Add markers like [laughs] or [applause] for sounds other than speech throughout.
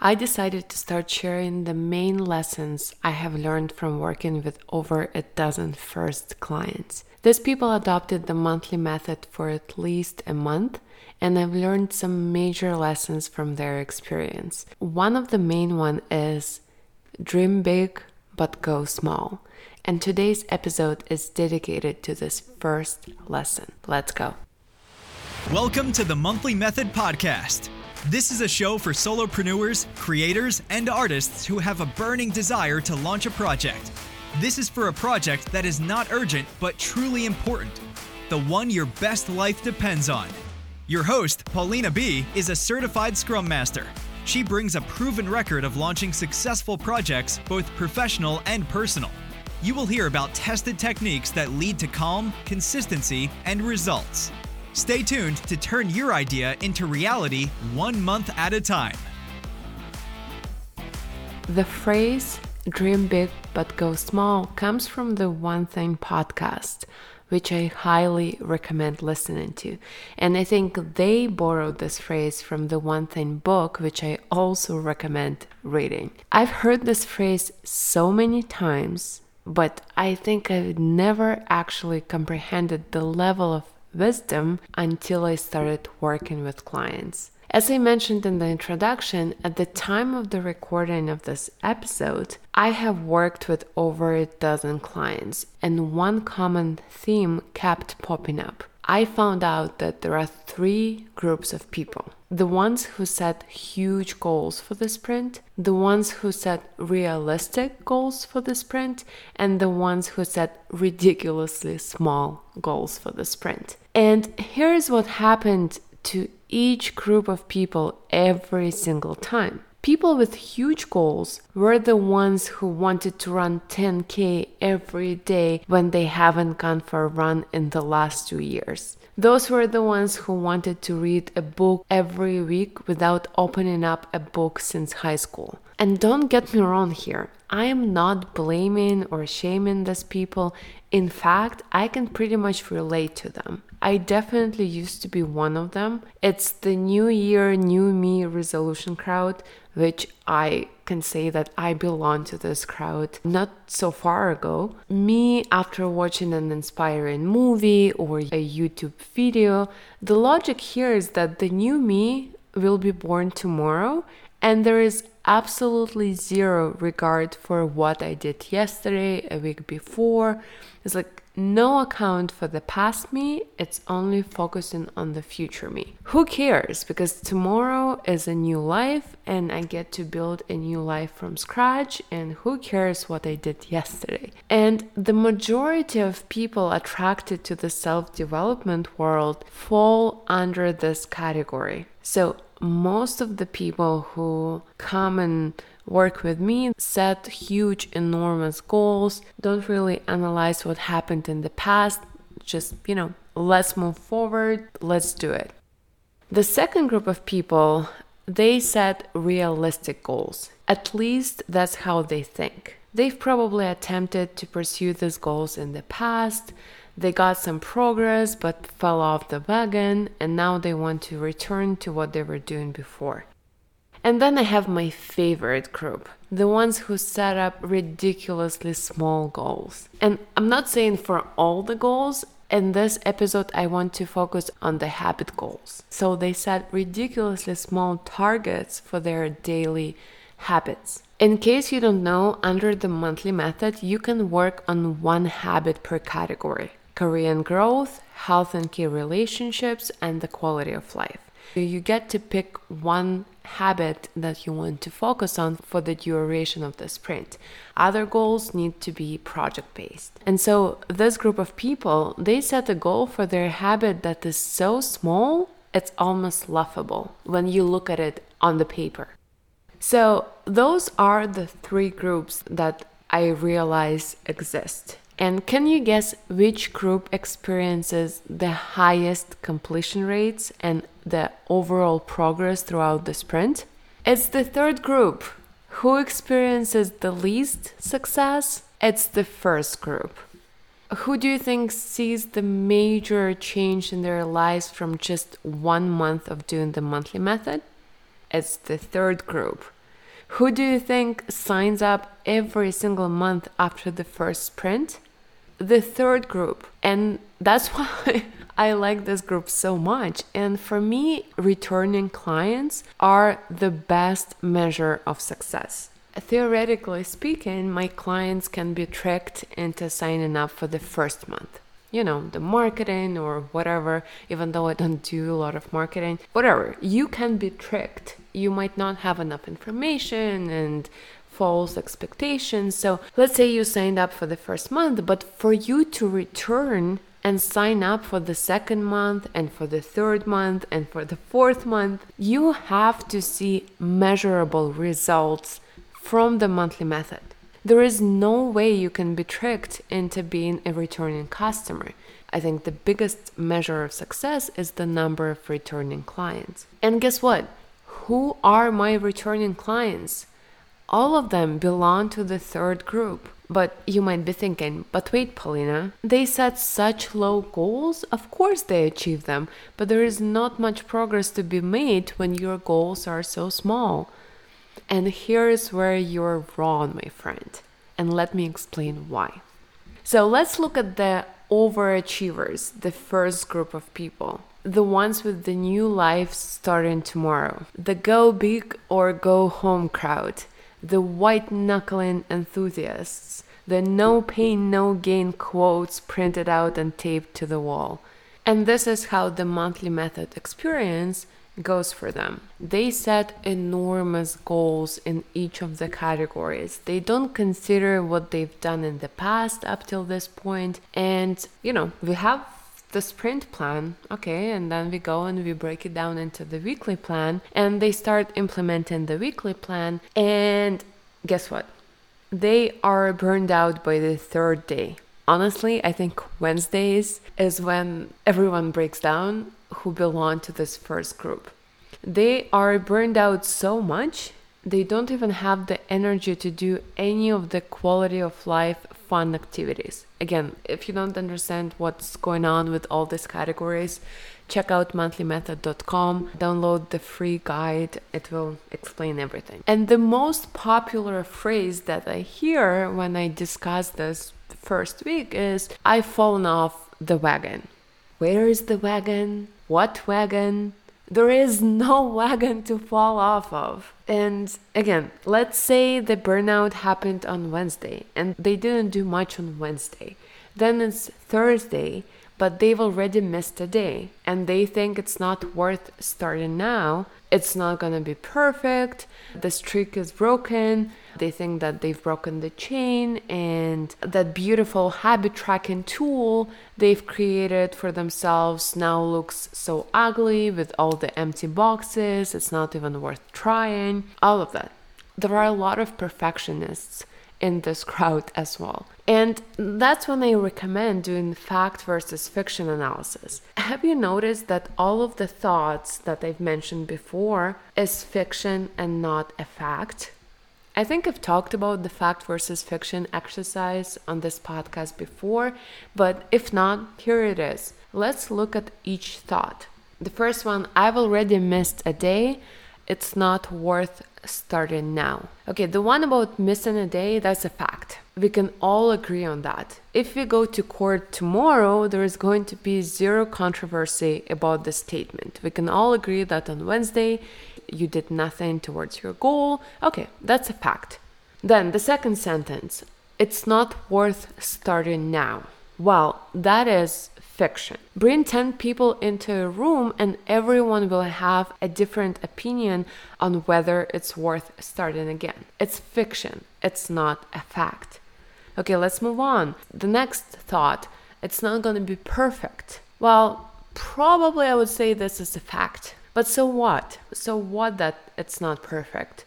I decided to start sharing the main lessons I have learned from working with over a dozen first clients. These people adopted the monthly method for at least a month, and I've learned some major lessons from their experience. One of the main one is dream big but go small. And today's episode is dedicated to this first lesson. Let's go. Welcome to the Monthly Method Podcast. This is a show for solopreneurs, creators, and artists who have a burning desire to launch a project. This is for a project that is not urgent but truly important, the one your best life depends on. Your host, Paulina B., is a certified Scrum Master. She brings a proven record of launching successful projects, both professional and personal. You will hear about tested techniques that lead to calm, consistency, and results. Stay tuned to turn your idea into reality one month at a time. The phrase dream big but go small comes from the One Thing podcast, which I highly recommend listening to. And I think they borrowed this phrase from the One Thing book, which I also recommend reading. I've heard this phrase so many times, but I think I've never actually comprehended the level of wisdom until I started working with clients. As I mentioned in the introduction, at the time of the recording of this episode, I have worked with over a dozen clients, and one common theme kept popping up. I found out that there are three groups of people the ones who set huge goals for the sprint, the ones who set realistic goals for the sprint, and the ones who set ridiculously small goals for the sprint. And here's what happened to each group of people every single time. People with huge goals were the ones who wanted to run 10k every day when they haven't gone for a run in the last two years. Those were the ones who wanted to read a book every week without opening up a book since high school. And don't get me wrong here, I am not blaming or shaming these people. In fact, I can pretty much relate to them. I definitely used to be one of them. It's the new year, new me resolution crowd, which I can say that I belong to this crowd not so far ago. Me, after watching an inspiring movie or a YouTube video, the logic here is that the new me will be born tomorrow and there is absolutely zero regard for what I did yesterday, a week before. It's like no account for the past me, it's only focusing on the future me. Who cares? Because tomorrow is a new life and I get to build a new life from scratch, and who cares what I did yesterday? And the majority of people attracted to the self development world fall under this category. So, most of the people who come and work with me set huge, enormous goals, don't really analyze what happened in the past, just, you know, let's move forward, let's do it. The second group of people, they set realistic goals. At least that's how they think. They've probably attempted to pursue these goals in the past. They got some progress but fell off the wagon, and now they want to return to what they were doing before. And then I have my favorite group, the ones who set up ridiculously small goals. And I'm not saying for all the goals, in this episode, I want to focus on the habit goals. So they set ridiculously small targets for their daily habits. In case you don't know, under the monthly method, you can work on one habit per category and growth, health and key relationships, and the quality of life. So you get to pick one habit that you want to focus on for the duration of the sprint. Other goals need to be project based. And so this group of people, they set a goal for their habit that is so small, it's almost laughable when you look at it on the paper. So those are the three groups that I realize exist. And can you guess which group experiences the highest completion rates and the overall progress throughout the sprint? It's the third group. Who experiences the least success? It's the first group. Who do you think sees the major change in their lives from just one month of doing the monthly method? It's the third group. Who do you think signs up every single month after the first sprint? The third group. And that's [laughs] why I like this group so much. And for me, returning clients are the best measure of success. Theoretically speaking, my clients can be tricked into signing up for the first month you know, the marketing or whatever, even though I don't do a lot of marketing, whatever, you can be tricked. You might not have enough information and false expectations. So let's say you signed up for the first month, but for you to return and sign up for the second month and for the third month and for the fourth month, you have to see measurable results from the monthly method. There is no way you can be tricked into being a returning customer. I think the biggest measure of success is the number of returning clients. And guess what? Who are my returning clients? All of them belong to the third group. But you might be thinking, but wait, Paulina, they set such low goals. Of course, they achieve them, but there is not much progress to be made when your goals are so small. And here's where you're wrong, my friend. And let me explain why. So let's look at the overachievers, the first group of people. The ones with the new life starting tomorrow. The go big or go home crowd. The white knuckling enthusiasts. The no pain, no gain quotes printed out and taped to the wall. And this is how the monthly method experience goes for them. They set enormous goals in each of the categories. They don't consider what they've done in the past up till this point. And, you know, we have the sprint plan, okay, and then we go and we break it down into the weekly plan, and they start implementing the weekly plan. And guess what? They are burned out by the third day. Honestly, I think Wednesdays is when everyone breaks down who belong to this first group. They are burned out so much, they don't even have the energy to do any of the quality of life fun activities. Again, if you don't understand what's going on with all these categories, check out monthlymethod.com, download the free guide, it will explain everything. And the most popular phrase that I hear when I discuss this first week is I've fallen off the wagon. Where is the wagon? What wagon? There is no [laughs] wagon to fall off of. And again, let's say the burnout happened on Wednesday and they didn't do much on Wednesday. Then it's Thursday but they've already missed a day and they think it's not worth starting now. It's not gonna be perfect. The streak is broken. They think that they've broken the chain and that beautiful habit tracking tool they've created for themselves now looks so ugly with all the empty boxes. It's not even worth trying. All of that. There are a lot of perfectionists in this crowd as well. And that's when I recommend doing fact versus fiction analysis. Have you noticed that all of the thoughts that I've mentioned before is fiction and not a fact? I think I've talked about the fact versus fiction exercise on this podcast before, but if not, here it is. Let's look at each thought. The first one I've already missed a day. It's not worth starting now. Okay, the one about missing a day, that's a fact. We can all agree on that. If we go to court tomorrow, there is going to be zero controversy about the statement. We can all agree that on Wednesday you did nothing towards your goal. Okay, that's a fact. Then the second sentence it's not worth starting now. Well, that is fiction. Bring 10 people into a room and everyone will have a different opinion on whether it's worth starting again. It's fiction, it's not a fact. Okay, let's move on. The next thought it's not going to be perfect. Well, probably I would say this is a fact. But so what? So what that it's not perfect?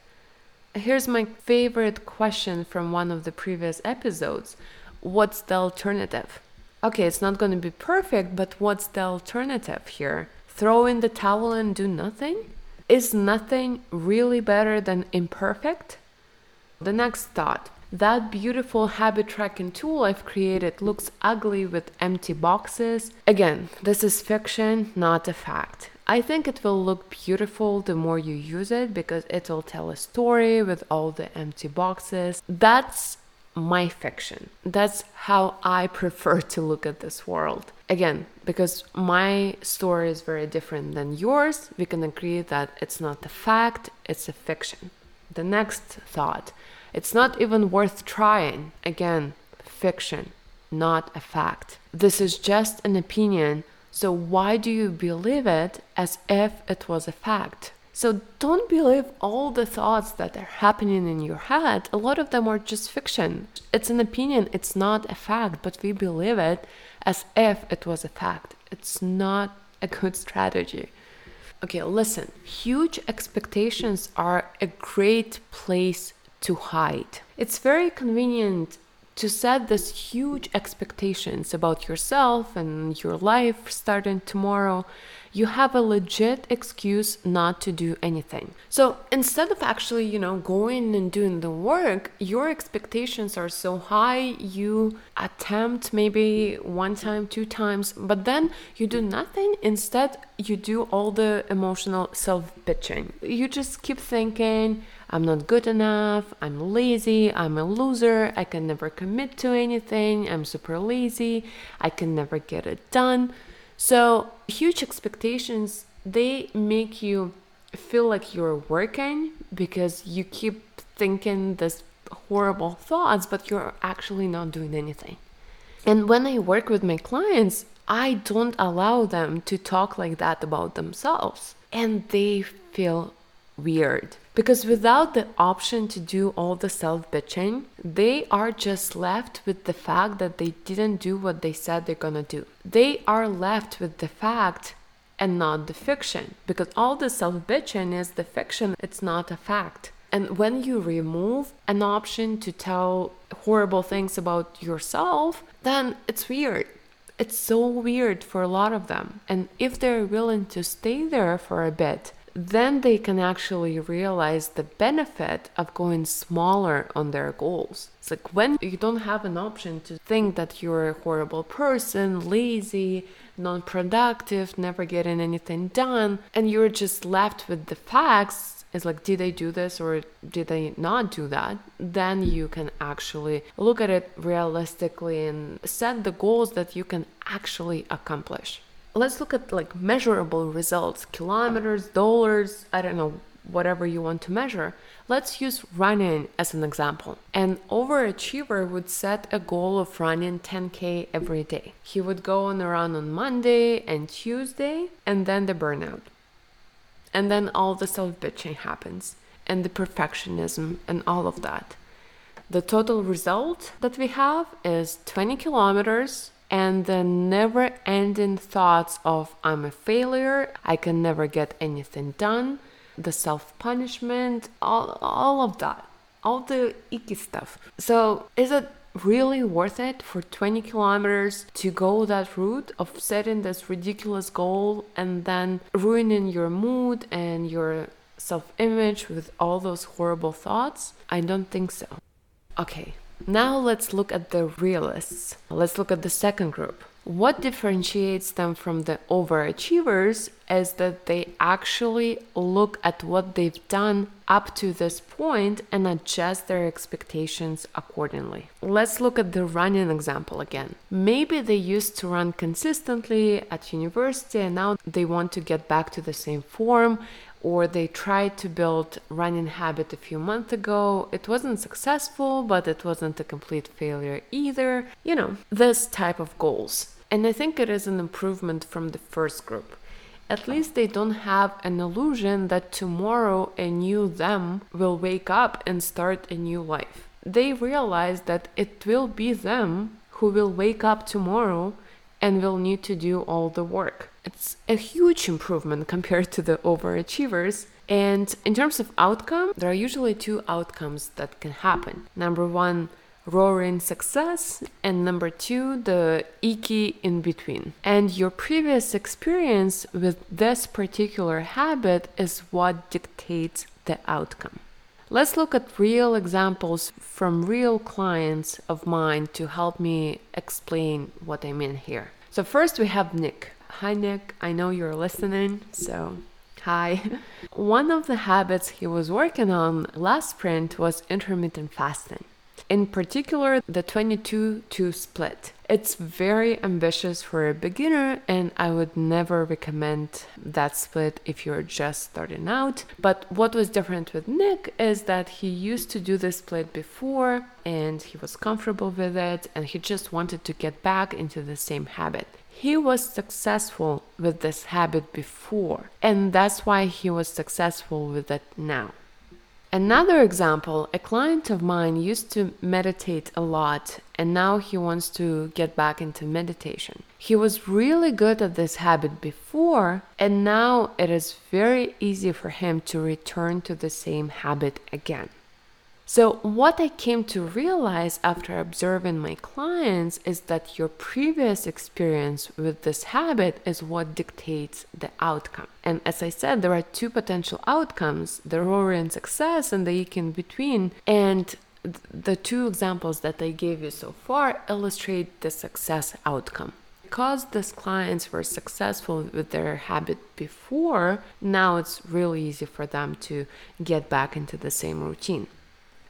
Here's my favorite question from one of the previous episodes What's the alternative? Okay, it's not going to be perfect, but what's the alternative here? Throw in the towel and do nothing? Is nothing really better than imperfect? The next thought that beautiful habit tracking tool I've created looks ugly with empty boxes. Again, this is fiction, not a fact. I think it will look beautiful the more you use it because it will tell a story with all the empty boxes. That's my fiction. That's how I prefer to look at this world. Again, because my story is very different than yours, we can agree that it's not a fact, it's a fiction. The next thought it's not even worth trying. Again, fiction, not a fact. This is just an opinion, so why do you believe it as if it was a fact? So don't believe all the thoughts that are happening in your head. A lot of them are just fiction. It's an opinion, it's not a fact, but we believe it as if it was a fact. It's not a good strategy. Okay, listen. Huge expectations are a great place to hide. It's very convenient to set these huge expectations about yourself and your life starting tomorrow you have a legit excuse not to do anything. So instead of actually, you know, going and doing the work, your expectations are so high, you attempt maybe one time, two times, but then you do nothing. Instead, you do all the emotional self bitching. You just keep thinking, I'm not good enough, I'm lazy, I'm a loser, I can never commit to anything, I'm super lazy, I can never get it done. So, huge expectations they make you feel like you're working because you keep thinking this horrible thoughts, but you're actually not doing anything. And when I work with my clients, I don't allow them to talk like that about themselves. And they feel weird because without the option to do all the self bitching, they are just left with the fact that they didn't do what they said they're gonna do. They are left with the fact and not the fiction because all the self bitching is the fiction, it's not a fact. And when you remove an option to tell horrible things about yourself, then it's weird. It's so weird for a lot of them. And if they're willing to stay there for a bit, then they can actually realize the benefit of going smaller on their goals. It's like when you don't have an option to think that you're a horrible person, lazy, non productive, never getting anything done, and you're just left with the facts. It's like, did they do this or did they not do that? Then you can actually look at it realistically and set the goals that you can actually accomplish let's look at like measurable results. Kilometers dollars i don't know whatever you want to measure. Let's use running as an example. An overachiever would set a goal of running 10k every day. He would go on a run on monday and tuesday and then the burnout. And then all the self-bitching happens and the perfectionism and all of that. The total result that we have is 20 kilometers and the never ending thoughts of I'm a failure, I can never get anything done, the self punishment, all, all of that, all the icky stuff. So, is it really worth it for 20 kilometers to go that route of setting this ridiculous goal and then ruining your mood and your self image with all those horrible thoughts? I don't think so. Okay, now let's look at the realists. Let's look at the second group. What differentiates them from the overachievers is that they actually look at what they've done up to this point and adjust their expectations accordingly. Let's look at the running example again. Maybe they used to run consistently at university and now they want to get back to the same form or they tried to build running habit a few months ago. It wasn't successful but it wasn't a complete failure either. You know this type of goals. And i think it is an improvement from the first group. At least they don't have an illusion that tomorrow a new them will wake up and start a new life. They realize that it will be them who will wake up tomorrow and will need to do all the work it's a huge improvement [laughs] compared to the overachievers. And in terms of outcome, there are usually two outcomes that can happen. Number one, roaring success, and number two, the icky in between. And your previous experience with this particular habit is what dictates the outcome. Let's look at real examples from real clients of mine to help me explain what I mean here. So, first we have Nick. Hi, Nick. I know you're listening, so hi. [laughs] One of the habits he was working on last sprint was intermittent fasting in particular the 22 2 split. It's very ambitious for a beginner, and I would never recommend that split if you're just starting out. But what was different with Nick is that he used to do this split before and he was comfortable with it, and he just wanted to get back into the same habit. He was successful with this habit before, and that's why he was successful with it now. Another example a client of mine used to meditate a lot and now he wants to get back into meditation. He was really good at this habit before, and now it is very easy for him to return to the same habit again. So, what I came to realize after observing my clients is that your previous experience with this habit is what dictates the outcome. And as I said, there are two potential outcomes the roaring success and the eke in between. And the two examples that I gave you so far illustrate the success outcome because these clients were successful with their habit before, now it's really easy for them to get back into the same routine.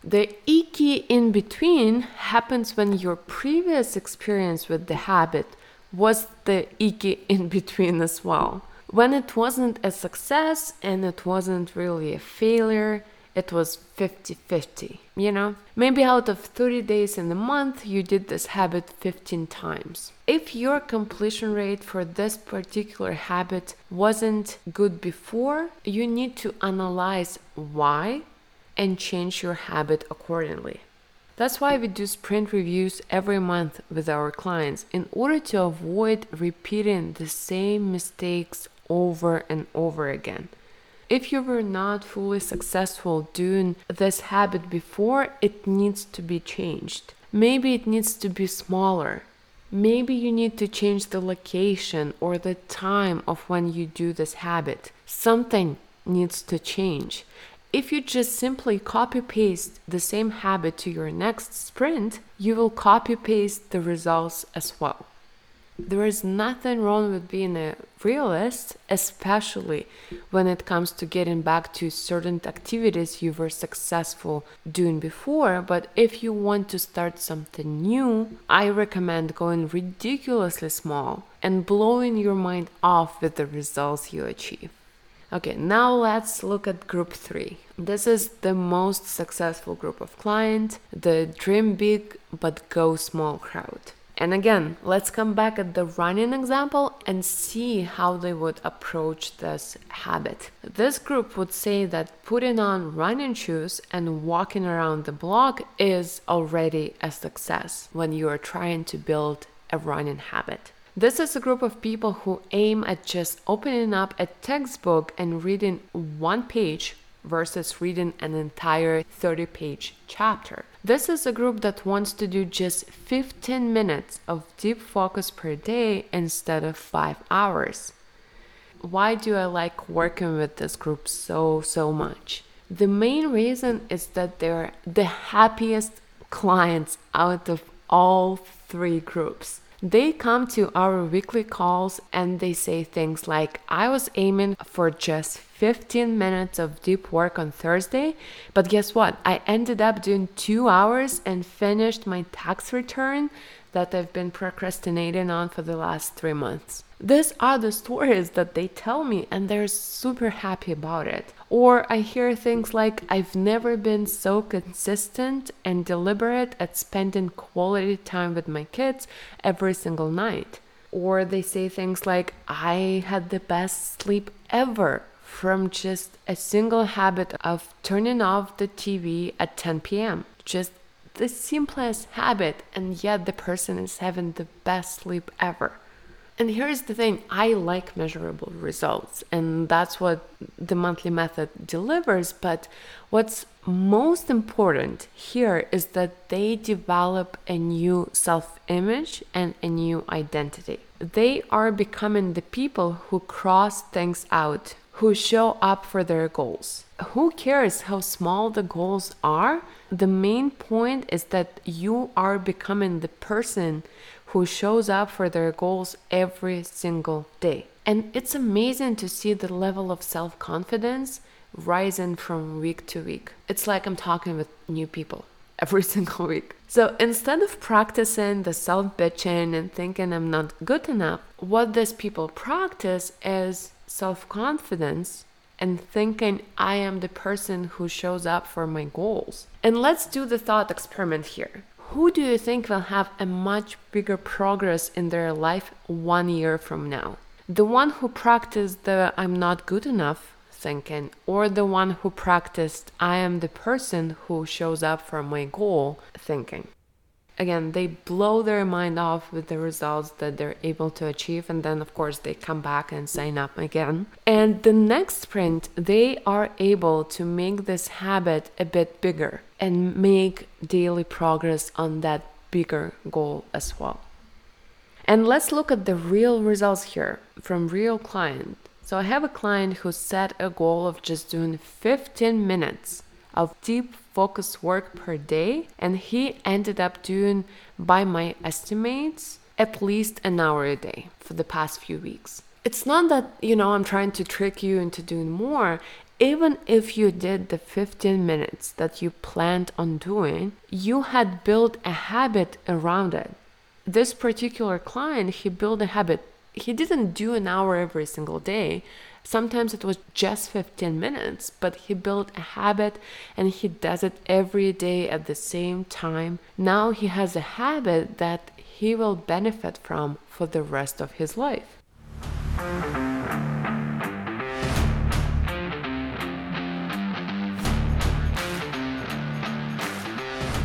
The icky in between happens when your previous experience with the habit was the icky in [laughs] between as well. When it wasn't a success and it wasn't really a failure, it was 50 50. You know, maybe out of 30 days in a month, you did this habit 15 times. If your completion rate for this particular habit wasn't good before, you need to analyze why and change your habit accordingly. That's why we do sprint reviews every month with our clients in order to avoid repeating the same mistakes over and over again. If you were not fully successful doing this habit before, it needs to be changed. Maybe it needs to be smaller. Maybe you need to change the location or the time of when you do this habit. Something needs to change. If you just simply copy paste the same habit to your next sprint, you will copy paste the results as well. There is nothing wrong with being a realist, especially when it comes to getting back to certain activities you were successful doing before. But if you want to start something new, I recommend going ridiculously small and blowing your mind off with the results you achieve. Okay, now let's look at group three. This is the most successful group of clients, the dream big but go small crowd. And again, let's come back at the running example and see how they would approach this habit. This group would say that putting on running shoes and walking around the block is already a success when you are trying to build a running habit. This is a group of people who aim at just opening up a textbook and reading one page versus reading an entire 30 page chapter. This is a group that wants to do just 15 minutes of deep focus per day instead of 5 hours. Why do I like working with this group so, so much? The main reason is that they're the happiest clients out of all three groups. They come to our weekly calls and they say things like, I was aiming for just 15 minutes of deep work on Thursday, but guess what? I ended up doing two hours and finished my tax return that I've been procrastinating on for the last three months. These are the stories that they tell me, and they're super happy about it. Or I hear things like, I've never been so consistent and deliberate at spending quality time with my kids every single night. Or they say things like, I had the best sleep ever from just a single habit of turning off the TV at 10 p.m. Just the simplest habit, and yet the person is having the best sleep ever. And here's the thing I like measurable results, and that's what the monthly method delivers. But what's most important here is that they develop a new self image and a new identity. They are becoming the people who cross things out, who show up for their goals. Who cares how small the goals are? The main point is that you are becoming the person who shows up for their goals every single day. And it's amazing to see the level of self confidence rising from week to week. It's like I'm talking with new people every [laughs] single week. So instead of practicing the self bitching and thinking I'm not good enough, what these people practice is self confidence and thinking I am the person who shows up for my goals. And let's do the thought experiment here. Who do you think will have a much bigger progress in their life one year from now? The one who practiced the I'm not good enough thinking, or the one who practiced I am the person who shows up for my goal thinking. Again, they blow their mind off with the results that they're able to achieve, and then, of course, they come back and sign up again. And the next sprint, they are able to make this habit a bit bigger and make daily progress on that bigger goal as well. And let's look at the real results here from real client. So I have a client who set a goal of just doing 15 minutes of deep focused work per day, and he ended up doing, by my estimates, at least an hour a day for the past few weeks. It's not that, you know, I'm trying to trick you into doing more. Even if you did the 15 minutes that you planned on doing, you had built a habit around it. This particular client, he built a habit he didn't do an hour every single day. Sometimes it was just 15 minutes, but he built a habit and he does it every day at the same time. Now he has a habit that he will benefit from for the rest of his life.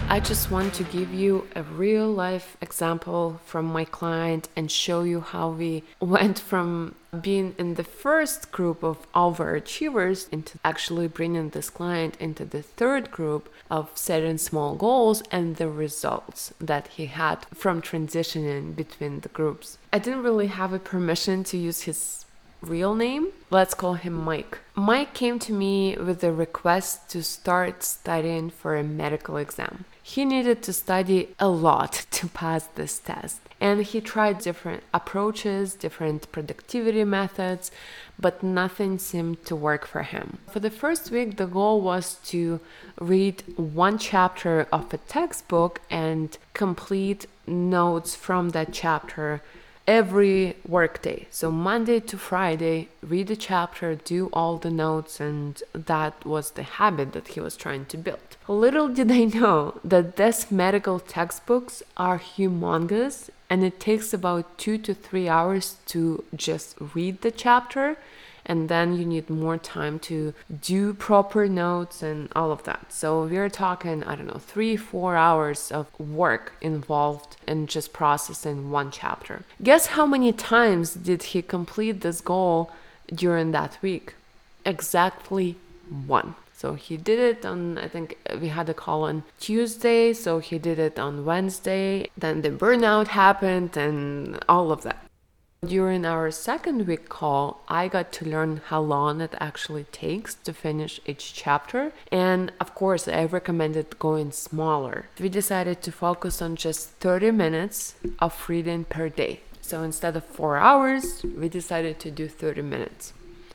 I just want to give you a real life example from my client and show you how we [laughs] went from being in the first group of overachievers into actually bringing this client into the third group of setting small goals and the results that he had from transitioning between the groups. I didn't really have a permission to use his real name. Let's call him Mike. Mike came to me with a request to start studying for a medical exam. He needed to study a lot to pass this test, and he tried different approaches, different productivity methods, but nothing seemed to work for him. For the first week, the goal was to read one chapter of a textbook and complete notes from that chapter every workday. So Monday to Friday, read a chapter, do all the notes, and that was the habit that he was trying to build. Little did I know that these medical textbooks are humongous and it takes about two to three hours to just read the chapter and then you need more time to do proper notes and all of that. So we're talking, I don't know, three, four hours of work involved in just processing one chapter. Guess how many times did he complete this goal during that week? Exactly one. So he did it on, I think uh, we had a call on Tuesday, so he did it on Wednesday. Then the burnout happened and all of that. During our second week call, I got to learn how long it actually takes to finish each chapter. And of course, I recommended going smaller. We decided to focus on just 30 minutes of reading per day. So instead of four hours, we decided to do 30 minutes.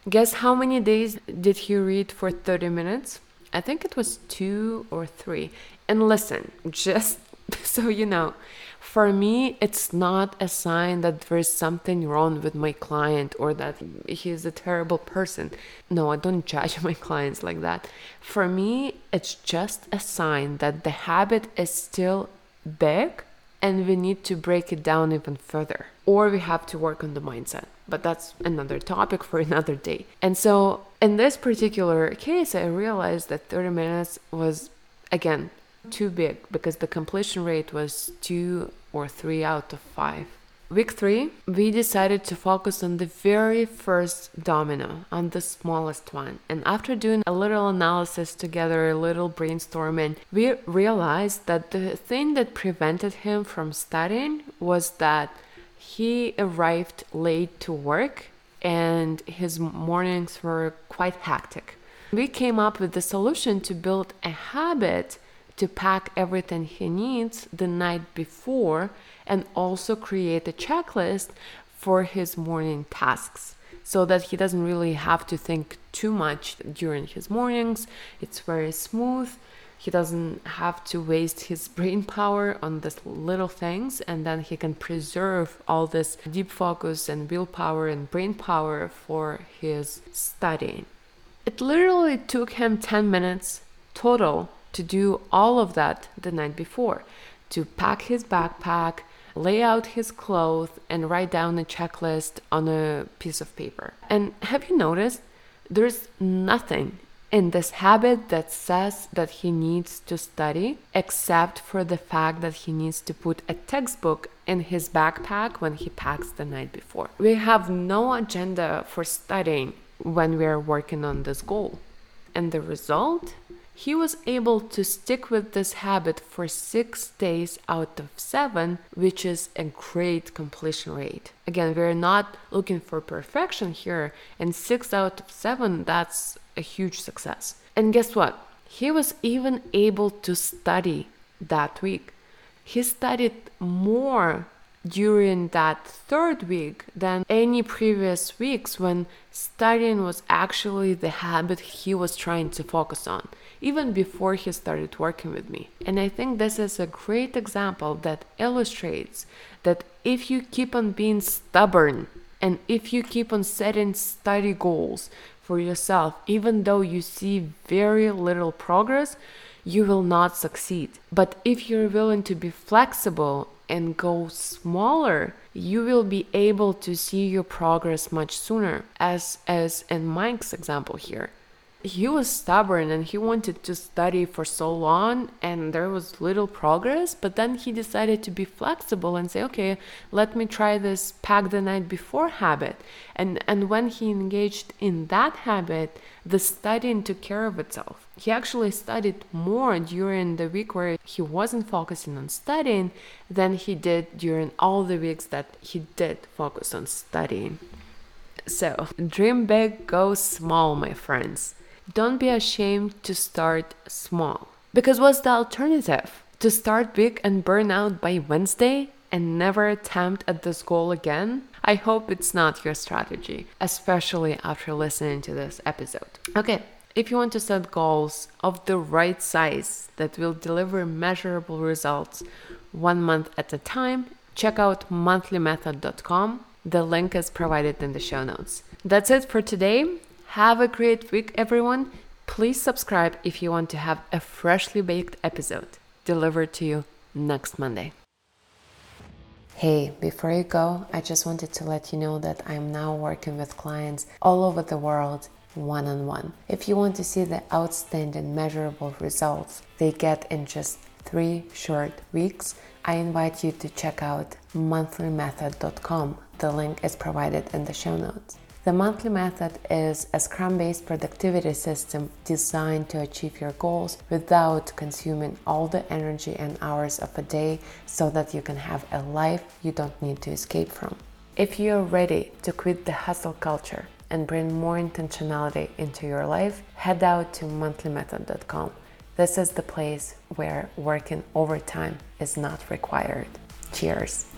Guess how many days did he read for 30 minutes? I think it was two or three. And listen, just [laughs] so you know, for me, it's not a sign that there is something wrong with my client or that he's a terrible person. No, I don't judge [laughs] my clients like that. For me, it's just a sign that the habit is still big and we need to break it down even further. Or we have to work on the mindset. But that's another topic for [laughs] another day. And so, in this particular case, I realized that 30 minutes was, again, too big because the completion rate was two or three out of five. Week three, we decided to focus on the very first domino, on the smallest one. And after doing a little analysis together, a little brainstorming, we realized that the thing that prevented him from studying was that he arrived late to work and his mornings were quite hectic. We came up with the solution to build a habit to pack everything he needs the night before and also create a checklist for his morning tasks so that he doesn't really have to think too much during his mornings. It's very smooth. He doesn't have to waste his [laughs] brain power on these little things, and then he can preserve all this deep focus and willpower and brain power for his studying. It literally took him 10 minutes total to do all of that the night before to pack his backpack, lay out his clothes, and write down a checklist on a piece of paper. And have you noticed there's nothing in this habit that says that he needs to study, except for the fact that he needs to put a textbook in his backpack when he packs the night before. We have no agenda for studying when we are working on this goal. And the result he was able to stick with this habit for six days out of seven, which is a great completion rate. Again, we're not looking for perfection here, and six out of seven, that's a huge success. And guess what? He was even able to study that week. He studied more during that third week than any previous weeks when studying was actually the habit he was trying to focus on, even before he started working with me. And I think this is a great example that illustrates that if you keep on being stubborn and if you keep on setting study goals for yourself, even though you see very little progress, you will not succeed. But if you're willing to be flexible and go smaller, you will be able to see your progress much sooner, as as in Mike's example here he was stubborn and he wanted to study for so long and there was little progress but then he decided to be flexible and say okay let me try this pack the night before habit. And and when he engaged in that habit the studying took care of itself. He actually studied more during the week where he wasn't focusing on studying than he did during all the weeks that he did focus on studying. So dream big go small my friends don't be ashamed to start small. Because what's the alternative? To start big and burn out by Wednesday and never attempt at this goal again? I hope it's not your strategy, especially after listening to this episode. Okay, if you want to set goals of the right size that will deliver measurable results one month at a time, check out monthlymethod.com. The link is provided in the show notes. That's it for today. Have a great week, everyone. Please subscribe if you want to have a freshly baked episode delivered to you next Monday. Hey, before you go, I just wanted to let you know that I'm now working with clients all over the world one on one. If you want to see the outstanding measurable results they get in just three short weeks, I invite you to check out monthlymethod.com. The link is provided in the show notes. The monthly method is a Scrum based productivity system designed to achieve your goals without consuming all the energy and hours of a day so that you can have a life you don't need to escape from. If you're ready to quit the hustle culture and bring more intentionality into your life, head out to monthlymethod.com. This is the place where working overtime is not required. Cheers.